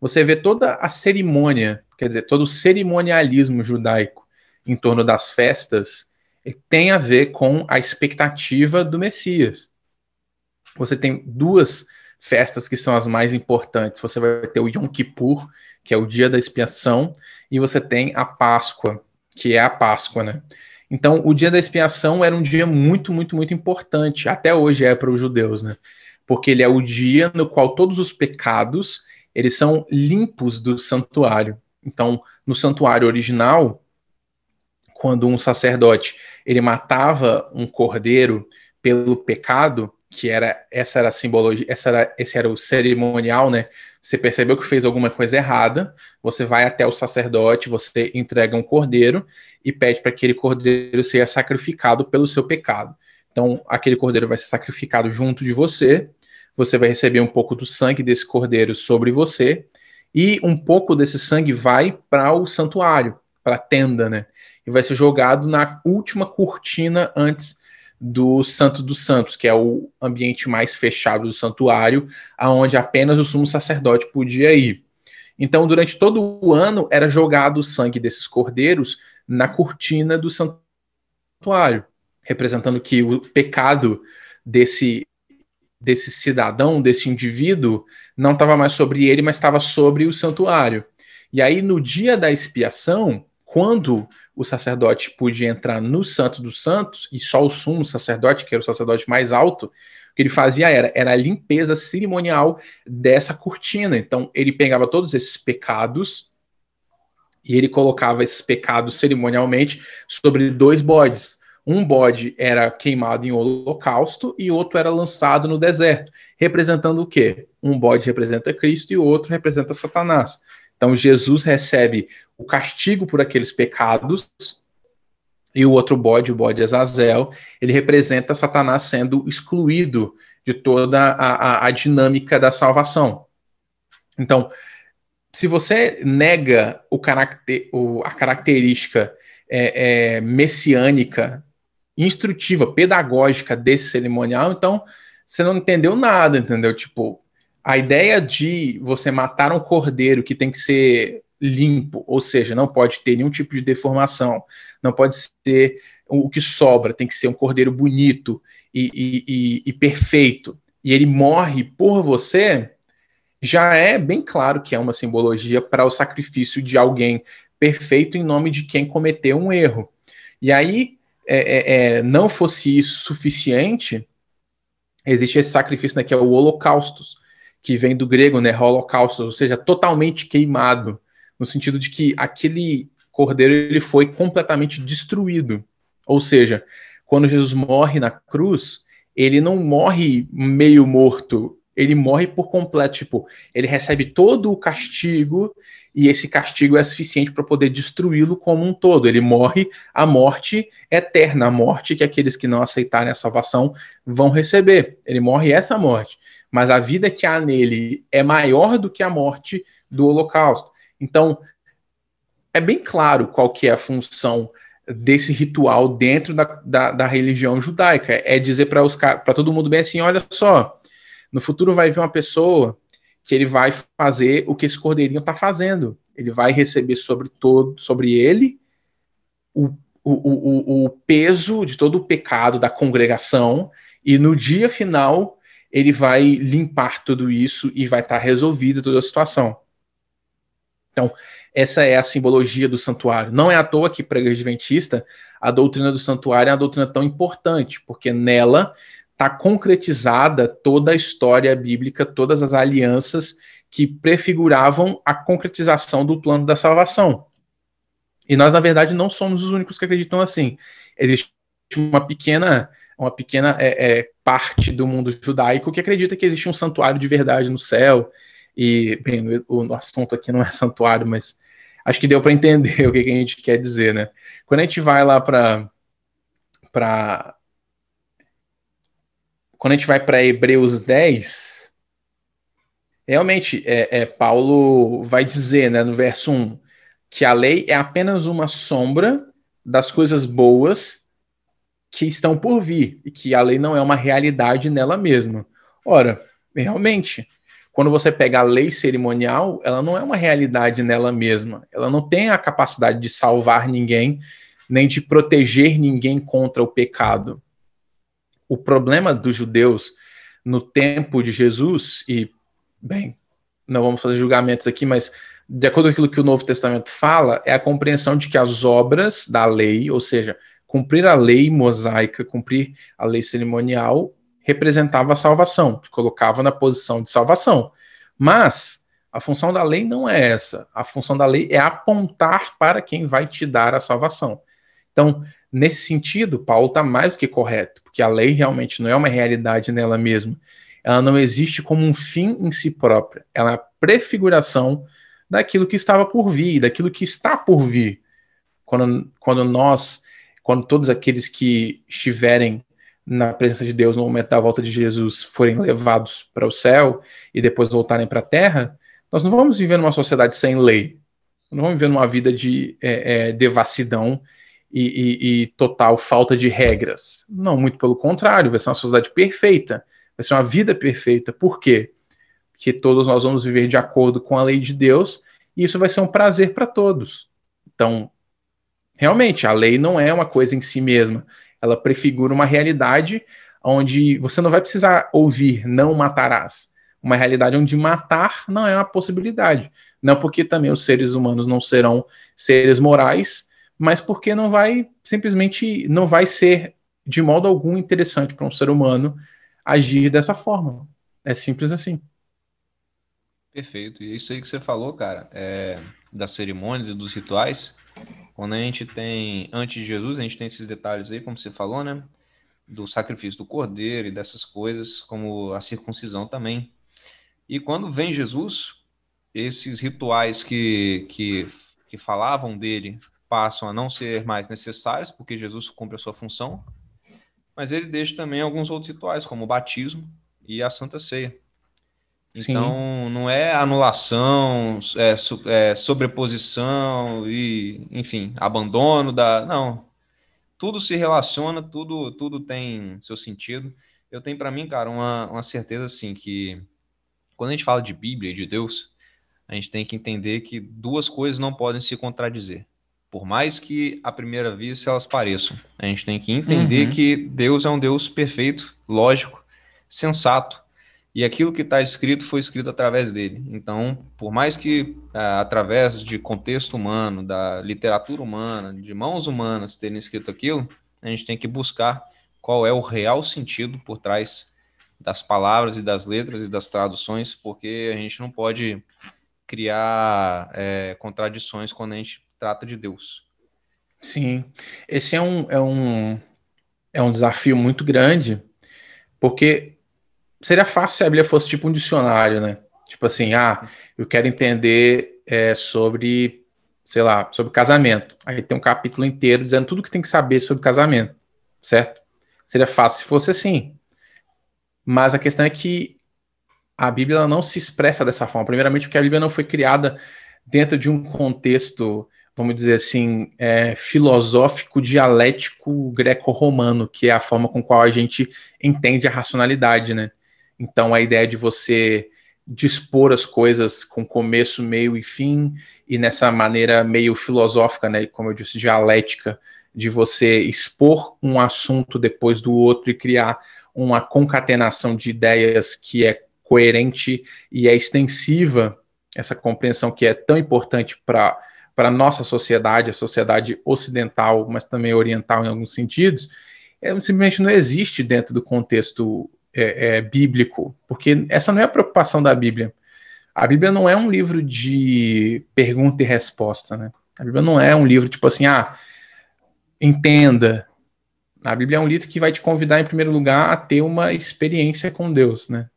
Você vê toda a cerimônia, quer dizer, todo o cerimonialismo judaico em torno das festas, tem a ver com a expectativa do Messias. Você tem duas festas que são as mais importantes. Você vai ter o Yom Kippur, que é o dia da expiação, e você tem a Páscoa, que é a Páscoa, né? Então, o dia da expiação era um dia muito, muito, muito importante. Até hoje é para os judeus, né? Porque ele é o dia no qual todos os pecados eles são limpos do santuário. Então, no santuário original, quando um sacerdote ele matava um cordeiro pelo pecado, que era essa era a simbologia, essa era, esse era o cerimonial, né? Você percebeu que fez alguma coisa errada, você vai até o sacerdote, você entrega um cordeiro e pede para que aquele cordeiro seja sacrificado pelo seu pecado. Então, aquele cordeiro vai ser sacrificado junto de você, você vai receber um pouco do sangue desse cordeiro sobre você, e um pouco desse sangue vai para o santuário, para a tenda, né? e vai ser jogado na última cortina antes do Santo dos Santos, que é o ambiente mais fechado do santuário, aonde apenas o sumo sacerdote podia ir. Então, durante todo o ano era jogado o sangue desses cordeiros na cortina do santuário, representando que o pecado desse desse cidadão, desse indivíduo, não estava mais sobre ele, mas estava sobre o santuário. E aí, no dia da expiação, quando o sacerdote podia entrar no Santo dos Santos, e só o sumo sacerdote, que era o sacerdote mais alto, o que ele fazia era, era a limpeza cerimonial dessa cortina. Então, ele pegava todos esses pecados e ele colocava esses pecados cerimonialmente sobre dois bodes. Um bode era queimado em holocausto e outro era lançado no deserto, representando o quê? Um bode representa Cristo e o outro representa Satanás. Então Jesus recebe o castigo por aqueles pecados e o outro bode, o bode Azazel, ele representa Satanás sendo excluído de toda a, a, a dinâmica da salvação. Então, se você nega o caracter, o, a característica é, é, messiânica, instrutiva, pedagógica desse cerimonial, então você não entendeu nada, entendeu? Tipo, a ideia de você matar um cordeiro que tem que ser limpo, ou seja, não pode ter nenhum tipo de deformação, não pode ser o que sobra, tem que ser um cordeiro bonito e, e, e, e perfeito, e ele morre por você, já é bem claro que é uma simbologia para o sacrifício de alguém perfeito em nome de quem cometeu um erro. E aí, é, é, é não fosse isso suficiente, existe esse sacrifício né, que é o holocausto, que vem do grego, né, holocausto, ou seja, totalmente queimado, no sentido de que aquele cordeiro ele foi completamente destruído. Ou seja, quando Jesus morre na cruz, ele não morre meio morto, ele morre por completo, tipo, ele recebe todo o castigo e esse castigo é suficiente para poder destruí-lo como um todo. Ele morre a morte eterna, a morte que aqueles que não aceitarem a salvação vão receber. Ele morre essa morte, mas a vida que há nele é maior do que a morte do holocausto. Então, é bem claro qual que é a função desse ritual dentro da, da, da religião judaica. É dizer para todo mundo bem assim, olha só, no futuro vai vir uma pessoa que ele vai fazer o que esse cordeirinho está fazendo. Ele vai receber sobre todo, sobre ele o, o, o, o peso de todo o pecado da congregação, e no dia final ele vai limpar tudo isso e vai estar tá resolvida toda a situação. Então, essa é a simbologia do santuário. Não é à toa que para a igreja adventista a doutrina do santuário é uma doutrina tão importante, porque nela está concretizada toda a história bíblica, todas as alianças que prefiguravam a concretização do plano da salvação. E nós, na verdade, não somos os únicos que acreditam assim. Existe uma pequena, uma pequena é, é, parte do mundo judaico que acredita que existe um santuário de verdade no céu. E, bem, o, o assunto aqui não é santuário, mas acho que deu para entender o que, que, a gente quer dizer, né? Quando a gente vai lá para quando a gente vai para Hebreus 10, realmente é, é, Paulo vai dizer, né, no verso 1, que a lei é apenas uma sombra das coisas boas que estão por vir, e que a lei não é uma realidade nela mesma. Ora, realmente, quando você pega a lei cerimonial, ela não é uma realidade nela mesma. Ela não tem a capacidade de salvar ninguém, nem de proteger ninguém contra o pecado o problema dos judeus no tempo de Jesus, e, bem, não vamos fazer julgamentos aqui, mas de acordo com aquilo que o Novo Testamento fala, é a compreensão de que as obras da lei, ou seja, cumprir a lei mosaica, cumprir a lei cerimonial, representava a salvação, colocava na posição de salvação. Mas a função da lei não é essa. A função da lei é apontar para quem vai te dar a salvação. Então, nesse sentido, Paulo está mais do que correto, porque a lei realmente não é uma realidade nela mesma. Ela não existe como um fim em si própria. Ela é a prefiguração daquilo que estava por vir, daquilo que está por vir. Quando, quando nós, quando todos aqueles que estiverem na presença de Deus no momento da volta de Jesus forem levados para o céu e depois voltarem para a terra, nós não vamos viver numa sociedade sem lei. Não vamos viver numa vida de é, é, devassidão e, e, e, total falta de regras. Não, muito pelo contrário, vai ser uma sociedade perfeita, vai ser uma vida perfeita. Por quê? Porque todos nós vamos viver de acordo com a lei de Deus e isso vai ser um prazer para todos. Então, realmente, a lei não é uma coisa em si mesma, ela prefigura uma realidade onde você não vai precisar ouvir não matarás. Uma realidade onde matar não é uma possibilidade. Não porque também os seres humanos não serão seres morais, mas porque não vai simplesmente não vai ser de modo algum interessante para um ser humano agir dessa forma. É simples assim. Perfeito. E isso aí que você falou, cara, é, das cerimônias e dos rituais. Quando a gente tem, antes de Jesus, a gente tem esses detalhes aí, como você falou, né? Do sacrifício do cordeiro e dessas coisas, como a circuncisão também. E quando vem Jesus, esses rituais que, que, que falavam dele passam a não ser mais necessários, porque Jesus cumpre a sua função, mas ele deixa também alguns outros rituais, como o batismo e a Santa Ceia. Então, Sim. não é anulação, é, é, sobreposição e, enfim, abandono da. Não. Tudo se relaciona, tudo, tudo tem seu sentido. Eu tenho para mim, cara, uma, uma certeza assim que quando a gente fala de Bíblia, de Deus, a gente tem que entender que duas coisas não podem se contradizer. Por mais que à primeira vista elas pareçam, a gente tem que entender uhum. que Deus é um Deus perfeito, lógico, sensato e aquilo que está escrito foi escrito através dele. Então, por mais que é, através de contexto humano, da literatura humana, de mãos humanas terem escrito aquilo, a gente tem que buscar qual é o real sentido por trás das palavras e das letras e das traduções, porque a gente não pode criar é, contradições quando a gente trata de Deus. Sim, esse é um, é um, é um desafio muito grande, porque seria fácil se a Bíblia fosse tipo um dicionário, né? Tipo assim, ah, eu quero entender é, sobre, sei lá, sobre casamento. Aí tem um capítulo inteiro dizendo tudo que tem que saber sobre casamento, certo? Seria fácil se fosse assim. Mas a questão é que a Bíblia não se expressa dessa forma. Primeiramente, porque a Bíblia não foi criada dentro de um contexto, vamos dizer assim, é, filosófico, dialético, greco-romano, que é a forma com qual a gente entende a racionalidade, né? Então, a ideia de você dispor as coisas com começo, meio e fim, e nessa maneira meio filosófica, né, como eu disse, dialética, de você expor um assunto depois do outro e criar uma concatenação de ideias que é coerente e é extensiva, essa compreensão que é tão importante para para nossa sociedade, a sociedade ocidental, mas também oriental em alguns sentidos, é, simplesmente não existe dentro do contexto é, é, bíblico, porque essa não é a preocupação da Bíblia. A Bíblia não é um livro de pergunta e resposta, né? A Bíblia não é um livro tipo assim, ah, entenda. A Bíblia é um livro que vai te convidar, em primeiro lugar, a ter uma experiência com Deus, né?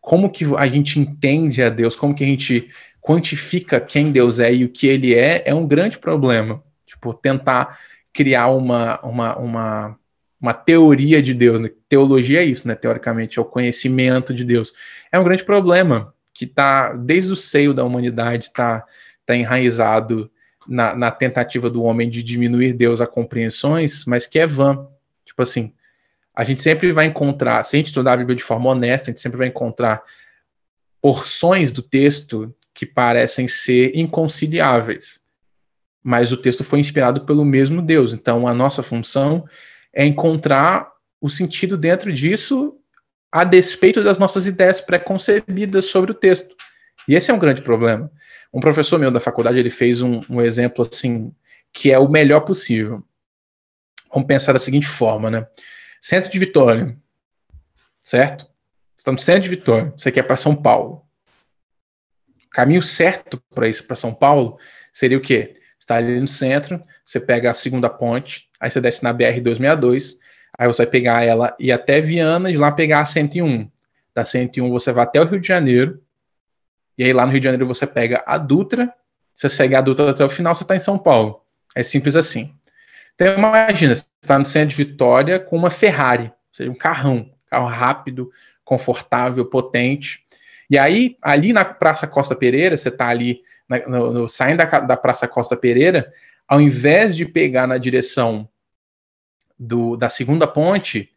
Como que a gente entende a Deus, como que a gente quantifica quem Deus é e o que ele é, é um grande problema. Tipo, tentar criar uma, uma, uma uma teoria de Deus. Né? Teologia é isso, né? Teoricamente, é o conhecimento de Deus. É um grande problema que está desde o seio da humanidade, está tá enraizado na, na, tentativa do homem de diminuir Deus a compreensões, mas que é vã. Tipo assim, a gente sempre vai encontrar, se a gente estudar a Bíblia de forma honesta, a gente sempre vai encontrar porções do texto que parecem ser inconciliáveis. Mas o texto foi inspirado pelo mesmo Deus. Então, a nossa função é encontrar o sentido dentro disso a despeito das nossas ideias preconcebidas sobre o texto. E esse é um grande problema. Um professor meu da faculdade ele fez um, um exemplo assim que é o melhor possível. Vamos pensar da seguinte forma, né? Centro de Vitória, certo? Está no centro de Vitória, você quer para São Paulo. Caminho certo para isso para São Paulo seria o quê? Está ali no centro, você pega a segunda ponte, aí você desce na BR-262, aí você vai pegar ela e até Viana, de lá pegar a 101. Da 101 você vai até o Rio de Janeiro, e aí lá no Rio de Janeiro você pega a Dutra, você segue a Dutra até o final, você está em São Paulo. É simples assim. Então imagina, você está no centro de Vitória com uma Ferrari, ou seja, um carrão, carro rápido, confortável, potente. E aí, ali na Praça Costa Pereira, você está ali na, no, no, saindo da, da Praça Costa Pereira, ao invés de pegar na direção do, da segunda ponte,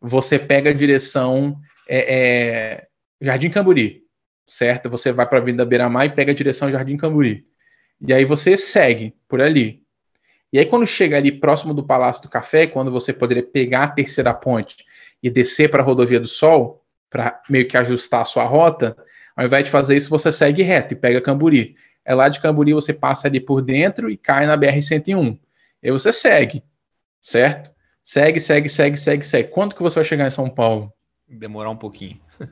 você pega a direção é, é, Jardim Camburi, certo? Você vai para a Avenida Beira-Mar e pega a direção Jardim Camburi. E aí você segue por ali. E aí quando chega ali próximo do Palácio do Café, quando você poderia pegar a terceira ponte e descer para a Rodovia do Sol, para meio que ajustar a sua rota, ao invés de fazer isso, você segue reto e pega Camburi. É lá de Camburi você passa ali por dentro e cai na BR-101. E você segue, certo? Segue, segue, segue, segue, segue. Quanto que você vai chegar em São Paulo? Demorar um pouquinho. Você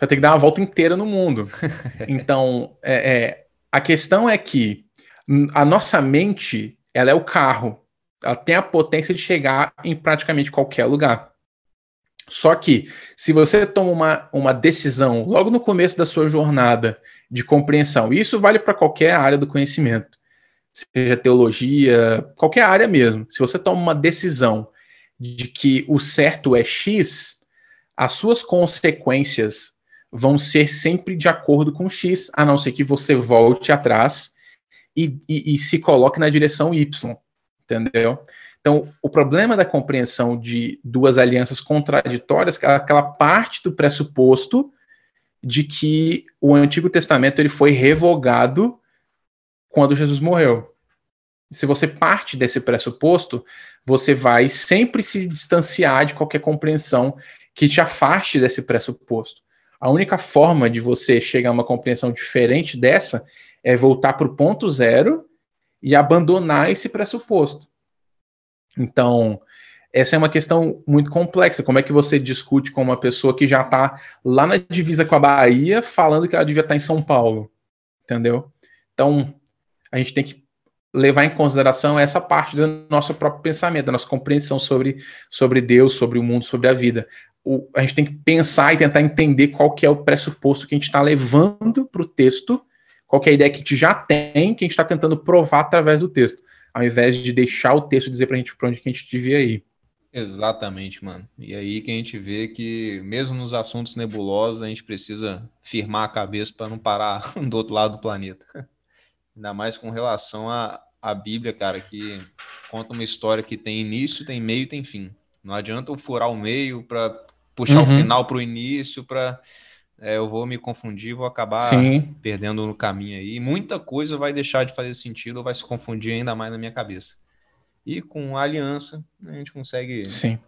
vai ter que dar uma volta inteira no mundo. Então, é, é, a questão é que a nossa mente, ela é o carro. Ela tem a potência de chegar em praticamente qualquer lugar. Só que, se você toma uma, uma decisão logo no começo da sua jornada de compreensão, e isso vale para qualquer área do conhecimento, seja teologia, qualquer área mesmo. Se você toma uma decisão de que o certo é X, as suas consequências vão ser sempre de acordo com X, a não ser que você volte atrás e, e, e se coloque na direção Y, entendeu? Então, o problema da compreensão de duas alianças contraditórias é aquela parte do pressuposto de que o Antigo Testamento ele foi revogado quando Jesus morreu. Se você parte desse pressuposto, você vai sempre se distanciar de qualquer compreensão que te afaste desse pressuposto. A única forma de você chegar a uma compreensão diferente dessa é voltar para o ponto zero e abandonar esse pressuposto. Então, essa é uma questão muito complexa. Como é que você discute com uma pessoa que já está lá na divisa com a Bahia, falando que ela devia estar tá em São Paulo? Entendeu? Então, a gente tem que levar em consideração essa parte do nosso próprio pensamento, da nossa compreensão sobre, sobre Deus, sobre o mundo, sobre a vida. O, a gente tem que pensar e tentar entender qual que é o pressuposto que a gente está levando para o texto, qual que é a ideia que a gente já tem, que a gente está tentando provar através do texto, ao invés de deixar o texto dizer para a gente para onde que a gente devia ir. Exatamente, mano. E aí que a gente vê que, mesmo nos assuntos nebulosos, a gente precisa firmar a cabeça para não parar do outro lado do planeta. Ainda mais com relação à, à Bíblia, cara, que conta uma história que tem início, tem meio e tem fim. Não adianta eu furar o meio para puxar uhum. o final para o início, para é, eu vou me confundir, vou acabar Sim. perdendo no caminho aí. Muita coisa vai deixar de fazer sentido ou vai se confundir ainda mais na minha cabeça. E com a aliança, a gente consegue Sim.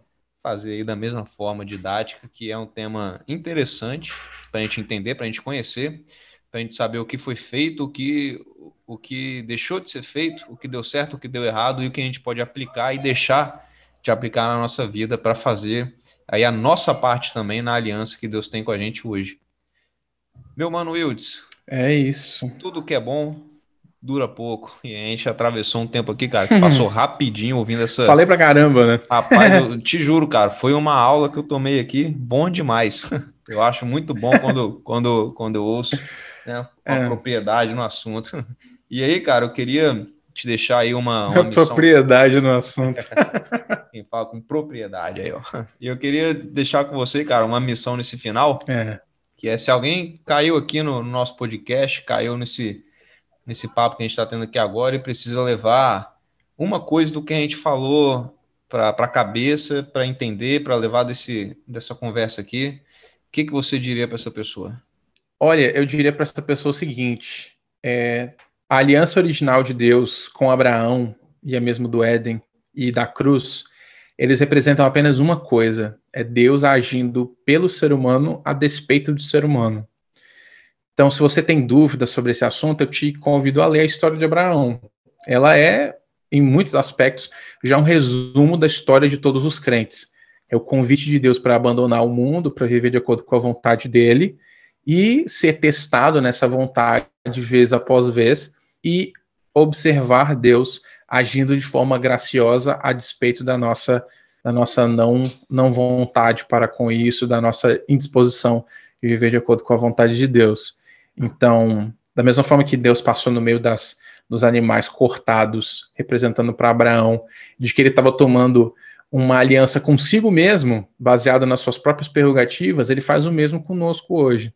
fazer aí da mesma forma didática, que é um tema interessante para a gente entender, para a gente conhecer, para a gente saber o que foi feito, o que o que deixou de ser feito, o que deu certo, o que deu errado e o que a gente pode aplicar e deixar de aplicar na nossa vida para fazer aí a nossa parte também na aliança que Deus tem com a gente hoje. Meu mano Wilds. É isso. Tudo que é bom dura pouco. E a gente atravessou um tempo aqui, cara, que passou rapidinho ouvindo essa. Falei pra caramba, né? Rapaz, eu te juro, cara, foi uma aula que eu tomei aqui, bom demais. Eu acho muito bom quando, quando, quando eu ouço né, com é. propriedade no assunto. E aí, cara, eu queria te deixar aí uma, uma missão... propriedade no assunto. Quem fala com propriedade aí, ó. E eu queria deixar com você, cara, uma missão nesse final, é. que é se alguém caiu aqui no, no nosso podcast, caiu nesse, nesse papo que a gente está tendo aqui agora e precisa levar uma coisa do que a gente falou para a cabeça, para entender, para levar desse, dessa conversa aqui, o que, que você diria para essa pessoa? Olha, eu diria para essa pessoa o seguinte: é, a aliança original de Deus com Abraão, e é mesmo do Éden e da cruz, eles representam apenas uma coisa: é Deus agindo pelo ser humano a despeito do ser humano. Então, se você tem dúvidas sobre esse assunto, eu te convido a ler a história de Abraão. Ela é, em muitos aspectos, já um resumo da história de todos os crentes. É o convite de Deus para abandonar o mundo, para viver de acordo com a vontade dele e ser testado nessa vontade vez após vez e observar Deus agindo de forma graciosa a despeito da nossa da nossa não não vontade para com isso, da nossa indisposição de viver de acordo com a vontade de Deus. Então, da mesma forma que Deus passou no meio das dos animais cortados, representando para Abraão, de que ele estava tomando uma aliança consigo mesmo, baseada nas suas próprias prerrogativas, ele faz o mesmo conosco hoje.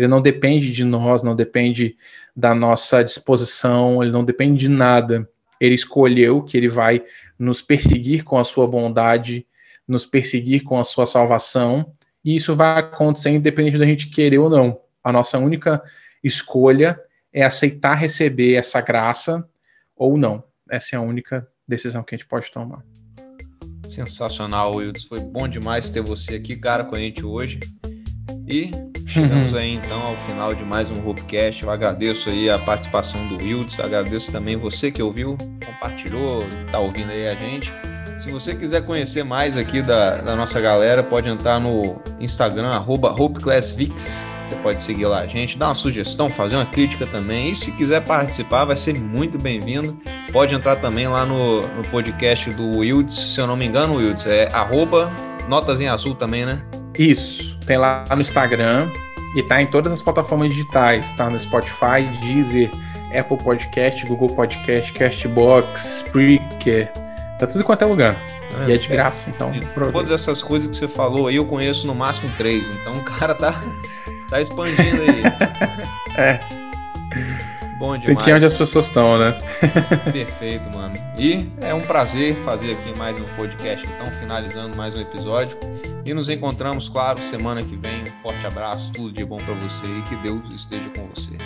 Ele não depende de nós, não depende da nossa disposição, ele não depende de nada. Ele escolheu que ele vai nos perseguir com a sua bondade, nos perseguir com a sua salvação, e isso vai acontecer independente da gente querer ou não. A nossa única escolha é aceitar receber essa graça ou não. Essa é a única decisão que a gente pode tomar. Sensacional, Wilds. Foi bom demais ter você aqui, cara, com a gente hoje. E Chegamos aí então ao final de mais um Hopecast. Eu agradeço aí a participação do Wilds, agradeço também você que ouviu, compartilhou, está ouvindo aí a gente. Se você quiser conhecer mais aqui da, da nossa galera, pode entrar no Instagram, arroba HopeClassVix. Você pode seguir lá a gente, dar uma sugestão, fazer uma crítica também. E se quiser participar, vai ser muito bem-vindo. Pode entrar também lá no, no podcast do Wilds, se eu não me engano, Wilds, é arroba Notas em Azul também, né? Isso, tem lá no Instagram e tá em todas as plataformas digitais, tá no Spotify, Deezer, Apple Podcast, Google Podcast, Castbox, Spreaker, tá tudo quanto é lugar. É, e é de graça, então. todas essas coisas que você falou aí, eu conheço no máximo três. Então o cara tá, Tá expandindo aí. é. Bom demais. Tem que ir onde as pessoas estão, né? Perfeito, mano. E é um prazer fazer aqui mais um podcast, então, finalizando mais um episódio. E nos encontramos, claro, semana que vem. Um forte abraço, tudo de bom para você e que Deus esteja com você.